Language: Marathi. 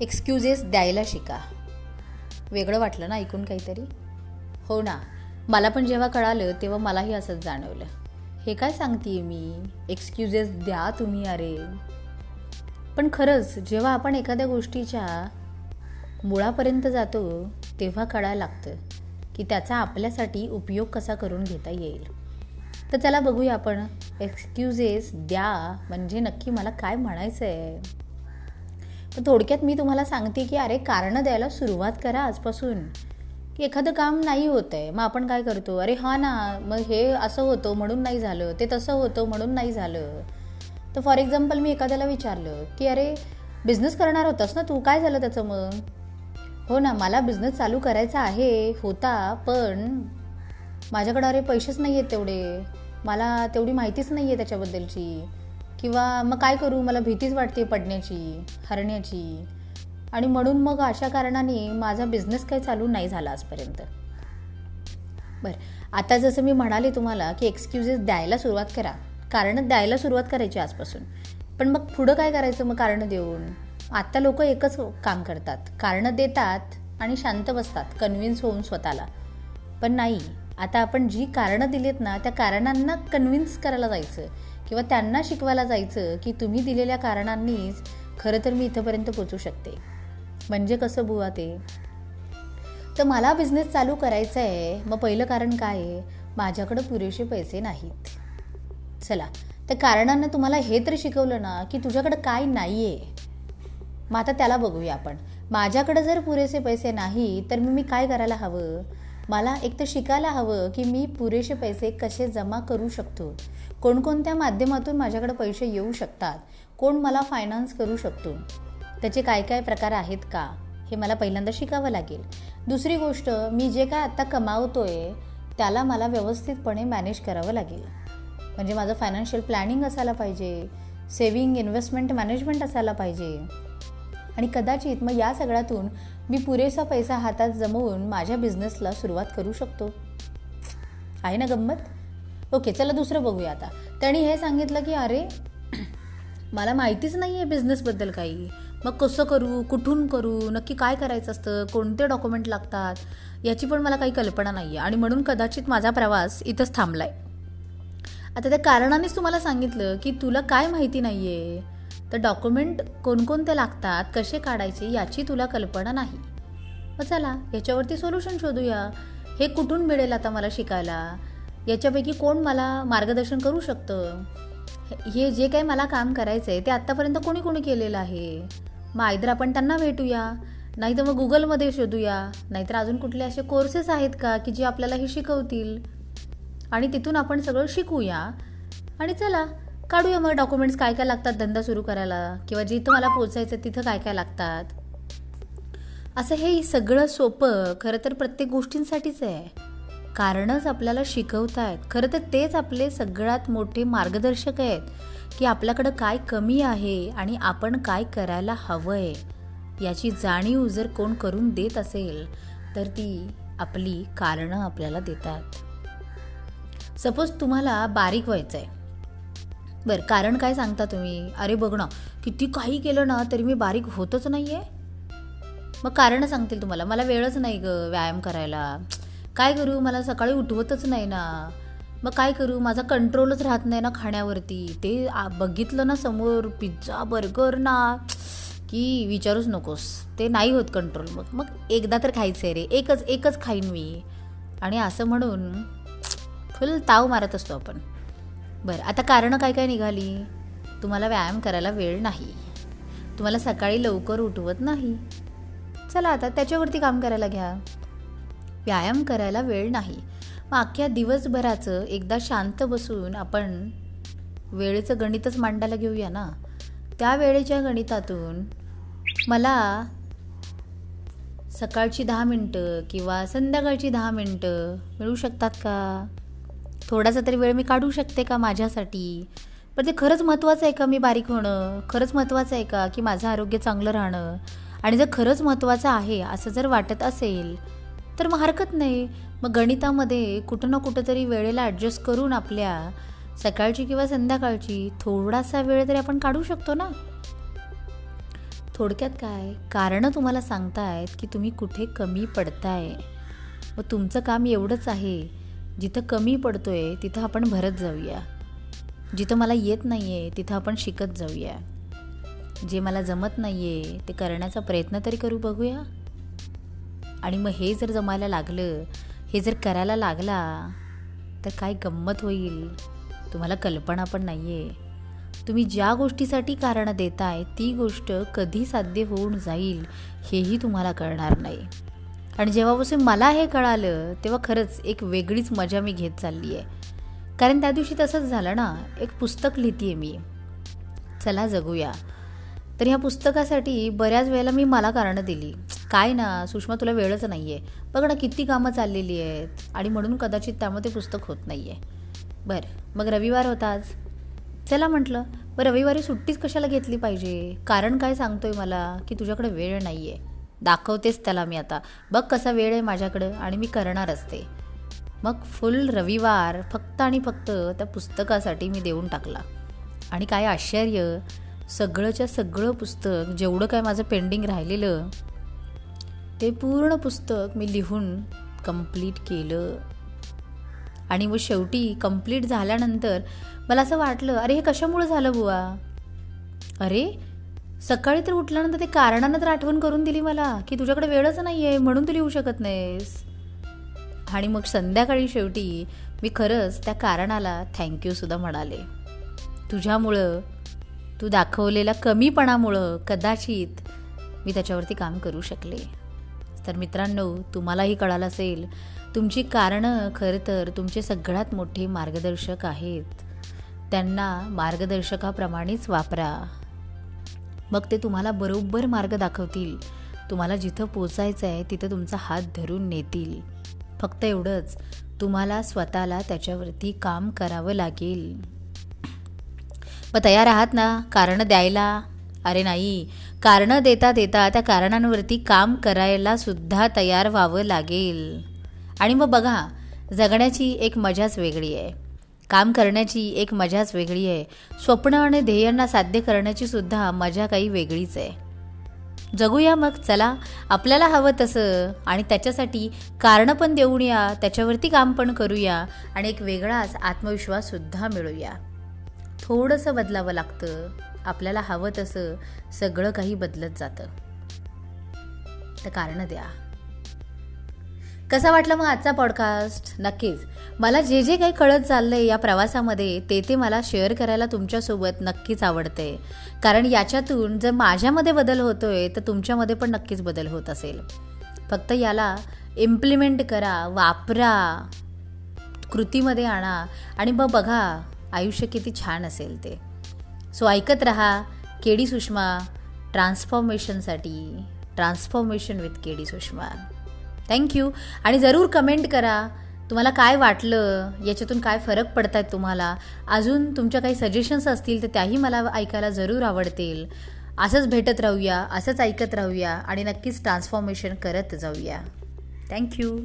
एक्सक्युजेस द्यायला शिका. वेगळं वाटलं ना ऐकून काहीतरी? हो ना. मला पण जेव्हा कळालं तेव्हा मलाही असंच जाणवलं. हे काय सांगते मी? एक्सक्युजेस द्या तुम्ही अरे. पण खरंच जेव्हा आपण एखाद्या गोष्टीच्या मुळापर्यंत जातो तेव्हा कळायला लागतं की त्याचा आपल्यासाठी उपयोग कसा करून घेता येईल. तर चला बघूया आपण. एक्सक्युजेस द्या. म्हणजे नक्की मला काय म्हणायचं आहे तर थोडक्यात मी तुम्हाला सांगते की अरे कारणं द्यायला सुरुवात करा आजपासून. की एखादं काम नाही होत आहे मग आपण काय करतो? अरे हा ना मग हे असं होतं म्हणून नाही झालं. ते तसं होतं म्हणून नाही झालं. तर फॉर एक्झाम्पल मी एखाद्याला विचारलं की अरे बिझनेस करणार होतास ना तू? काय झालं त्याचं मग? हो ना मला बिझनेस चालू करायचा आहे होता पण माझ्याकडं अरे पैसेच नाही आहेत तेवढे. मला तेवढी माहितीच नाही आहे त्याच्याबद्दलची. किंवा मग काय करू? मला भीतीच वाटते पडण्याची हरण्याची. आणि म्हणून मग अशा कारणाने माझा बिझनेस काही चालू नाही झाला आजपर्यंत. बरं. आता जसं मी म्हणाले तुम्हाला की एक्सक्युजेस द्यायला सुरुवात करा. कारणं द्यायला सुरुवात करायची आजपासून. पण मग पुढं काय करायचं? मग कारणं देऊन. आत्ता लोक एकच काम करतात. कारणं देतात आणि शांत बसतात. कन्व्हिन्स होऊन स्वतःला. पण नाही. आता आपण जी कारणं दिलीत ना त्या कारणांना कन्व्हिन्स करायला जायचं. किंवा त्यांना शिकवायला जायचं की तुम्ही दिलेल्या कारणांनीच खरं तर मी इथंपर्यंत पोचू शकते. म्हणजे कसं बुवा ते? तर मला बिझनेस चालू करायचा आहे मग पहिलं कारण काय आहे? माझ्याकडं पुरेसे पैसे नाहीत. चला त्या कारणांना तुम्हाला हे तर शिकवलं ना की तुझ्याकडं काय नाही आहे मग आता त्याला बघूया आपण. माझ्याकडं जर पुरेसे पैसे नाही तर मी काय करायला हवं? मला एक तर शिकायला हवं की मी पुरेसे पैसे कसे जमा करू शकतो? कोणकोणत्या माध्यमातून माझ्याकडे पैसे येऊ शकतात? कोण मला फायनान्स करू शकतो? त्याचे काय काय प्रकार आहेत का? हे मला पहिल्यांदा शिकावं लागेल. दुसरी गोष्ट मी जे काय आत्ता कमावतोय त्याला मला व्यवस्थितपणे मॅनेज करावं लागेल. म्हणजे माझं फायनान्शियल प्लॅनिंग असायला पाहिजे सेविंग इन्व्हेस्टमेंट मॅनेजमेंट असायला पाहिजे. आणि कदाचित मग या सगळ्यातून मी पुरेसा पैसा हातात जमवून माझ्या बिझनेसला सुरुवात करू शकतो. आहे ना गंमत? ओके चला दुसरं बघूया आता. त्यांनी हे सांगितलं की अरे मला माहितीच नाही आहे बिझनेसबद्दल काही. मग कसं करू? कुठून करू? नक्की काय करायचं असतं? कोणते डॉक्युमेंट लागतात? याची पण मला काही कल्पना नाही आहे आणि म्हणून कदाचित माझा प्रवास इथंच थांबला आहे आता त्या कारणानेच तुम्हाला सांगितलं की तुला काय माहिती नाही आहे तर डॉक्युमेंट कोणकोणते लागतात कसे काढायचे याची तुला कल्पना नाही. मग चला याच्यावरती सोल्युशन शोधूया. हे कुठून मिळेल आता मला शिकायला? याच्यापैकी कोण मला मार्गदर्शन करू शकतं? हे जे काही मला काम करायचं आहे ते आत्तापर्यंत कोणी कोणी केलेलं आहे? मग आयदर आपण त्यांना भेटूया. नाही तर मग गुगलमध्ये शोधूया. नाहीतर अजून कुठले असे कोर्सेस आहेत का की जे आपल्याला हे शिकवतील? आणि तिथून आपण सगळं शिकूया. आणि चला काढूया मग डॉक्युमेंट्स काय काय लागतात धंदा सुरू करायला. किंवा जिथं मला पोचायचं तिथं काय काय लागतात. असं हे सगळं सोपं खरं तर प्रत्येक गोष्टींसाठीच आहे. कारणच आपल्याला शिकवत आहेत खरं तर तेच आपले सगळ्यात मोठे मार्गदर्शक आहेत की आपल्याकडं काय कमी आहे आणि आपण काय करायला हवं आहे याची जाणीव जर कोण करून देत असेल तर ती आपली कारणं आपल्याला देतात. सपोज तुम्हाला बारीक व्हायचं आहे बरं कारण काय सांगता तुम्ही? अरे बघ ना किती काही केलं ना तरी मी बारीक होतच नाही आहे मग कारणं सांगतील तुम्हाला. मला वेळच नाही ग व्यायाम करायला. काय करू मला सकाळी उठवतच नाही ना. मग काय करू माझा कंट्रोलच राहत नाही ना खाण्यावरती. ते बघितलं ना समोर पिझ्झा बर्गर ना. की विचारूच नकोस. ते नाही होत कंट्रोल मग मग एकदा तर खायचं आहे रे. एकच एकच खाईन मी. आणि असं म्हणून फुल ताव मारत असतो आपण. बरं आता कारणं काय काय निघाली? तुम्हाला व्यायाम करायला वेळ नाही. तुम्हाला सकाळी लवकर उठवत नाही. चला आता त्याच्यावरती काम करायला घ्या. व्यायाम करायला वेळ नाही. मग अख्ख्या दिवसभराचं एकदा शांत बसून आपण वेळेचं गणितच मांडायला घेऊया ना? त्या वेळेच्या गणितातून मला सकाळची दहा मिनटं किंवा संध्याकाळची दहा मिनटं मिळू शकतात का? थोडासा तरी वेळ मी काढू शकते का माझ्यासाठी? पण ते खरंच महत्त्वाचं आहे का मी बारीक होणं? खरंच महत्त्वाचं आहे का की माझं आरोग्य चांगलं राहणं? आणि जर खरंच महत्त्वाचं आहे असं जर वाटत असेल तर मग हरकत नाही. मग गणितामध्ये कुठं ना कुठं तरी वेळेला ॲडजस्ट करून आपल्या सकाळची किंवा संध्याकाळची थोडासा वेळ तरी आपण काढू शकतो ना? थोडक्यात काय? कारणं तुम्हाला सांगतायत की तुम्ही कुठे कमी पडताय. व तुमचं काम एवढंच आहे जिथं कमी पडतोय तिथं आपण भरत जाऊया. जिथं मला येत नाही आहे तिथं आपण शिकत जाऊया. जे मला जमत नाही आहे ते करण्याचा प्रयत्न तरी करू बघूया. आणि मग हे जर जमायला लागलं हे जर करायला लागला तर काय गंमत होईल? तुम्हाला कल्पना पण नाही आहे तुम्ही ज्या गोष्टीसाठी कारणं देताय ती गोष्ट कधी साध्य होऊन जाईल हेही तुम्हाला कळणार नाही. आणि जेव्हापासून मला हे कळालं तेव्हा खरंच एक वेगळीच मजा मी घेत चालली आहे कारण त्या दिवशी तसंच झालं ना एक पुस्तक लिहिते आहे मी. चला जगूया. तर ह्या पुस्तकासाठी बऱ्याच वेळेला मी मला कारणं दिली. काय ना सुषमा तुला वेळच नाही आहे बघ ना किती कामं चाललेली आहेत. आणि म्हणून कदाचित त्यामध्ये पुस्तक होत नाही आहे बरं मग रविवार होता आज. चला म्हटलं मग रविवारी सुट्टीच कशाला घेतली पाहिजे? कारण काय सांगतोय मला की तुझ्याकडे वेळ नाही आहे दाखवतेच त्याला मी आता. बघ कसा वेळ आहे माझ्याकडं आणि मी करणारच ते मग फुल रविवार फक्त आणि फक्त त्या पुस्तकासाठी मी देऊन टाकला. आणि काय आश्चर्य सगळंच्या सगळं पुस्तक जेवढं काय माझं पेंडिंग राहिलेलं ते पूर्ण पुस्तक मी लिहून कंप्लीट केलं. आणि मग शेवटी कंप्लीट झाल्यानंतर मला असं वाटलं अरे हे कशामुळं झालं बुवा? अरे सकाळी तर उठल्यानंतर ते कारणानं तर आठवण करून दिली मला की तुझ्याकडे वेळच नाही आहे म्हणून तू लिहू शकत नाहीस. आणि मग संध्याकाळी शेवटी मी खरंच त्या कारणाला थँक्यूसुद्धा म्हणाले. तुझ्यामुळं तू दाखवलेल्या कमीपणामुळं कदाचित मी त्याच्यावरती काम करू शकले. तर मित्रांनो तुम्हालाही कळालं असेल तुमची कारणं खरं तर तुमचे सगळ्यात मोठे मार्गदर्शक आहेत. त्यांना मार्गदर्शकाप्रमाणेच वापरा. मग ते तुम्हाला बरोबर मार्ग दाखवतील. तुम्हाला जिथं पोचायचं आहे तिथं तुमचा हात धरून नेतील. फक्त एवढंच तुम्हाला स्वतःला त्याच्यावरती काम करावं लागेल. मग तयार आहात ना? कारणं द्यायला? अरे नाही. कारणं देता देता त्या कारणांवरती काम करायला सुद्धा तयार व्हावं लागेल. आणि मग बघा जगण्याची एक मजाच वेगळी आहे. काम करण्याची एक मजाच वेगळी आहे. स्वप्न आणि ध्येयांना साध्य करण्याची सुद्धा मजा काही वेगळीच आहे. जगूया मग चला. आपल्याला हवं तसं. आणि त्याच्यासाठी कारणं पण देऊन या त्याच्यावरती काम पण करूया. आणि एक वेगळाच आत्मविश्वाससुद्धा मिळूया. थोडंसं बदलावं लागतं. आपल्याला हवं तसं. सगळं काही बदलत जातं. तर कारणं द्या. कसा वाटला मग आजचा पॉडकास्ट नक्कीच. मला जे जे काही कळत चाललं आहे या प्रवासामध्ये ते ते मला शेअर करायला तुमच्यासोबत नक्कीच आवडते. कारण याच्यातून जर माझ्यामध्ये बदल होतोय तर तुमच्यामध्ये पण नक्कीच बदल होत असेल. फक्त याला इम्प्लिमेंट करा वापरा. कृतीमध्ये आणा. आणि मग बघा आयुष्य किती छान असेल ते. सो ऐकत रहा KD Sushma ट्रान्सफॉर्मेशनसाठी transformation with KD Sushma. Thank you आणि जरूर कमेंट करा. तुम्हाला काय वाटलं? याच्यातून काय फरक पडत आहेत तुम्हाला? अजून तुमच्या काही सजेशन्स असतील तर त्याही मला ऐकायला जरूर आवडतील. असंच भेटत राहूया असंच ऐकत राहूया आणि नक्कीच ट्रान्सफॉर्मेशन करत जाऊया. थँक्यू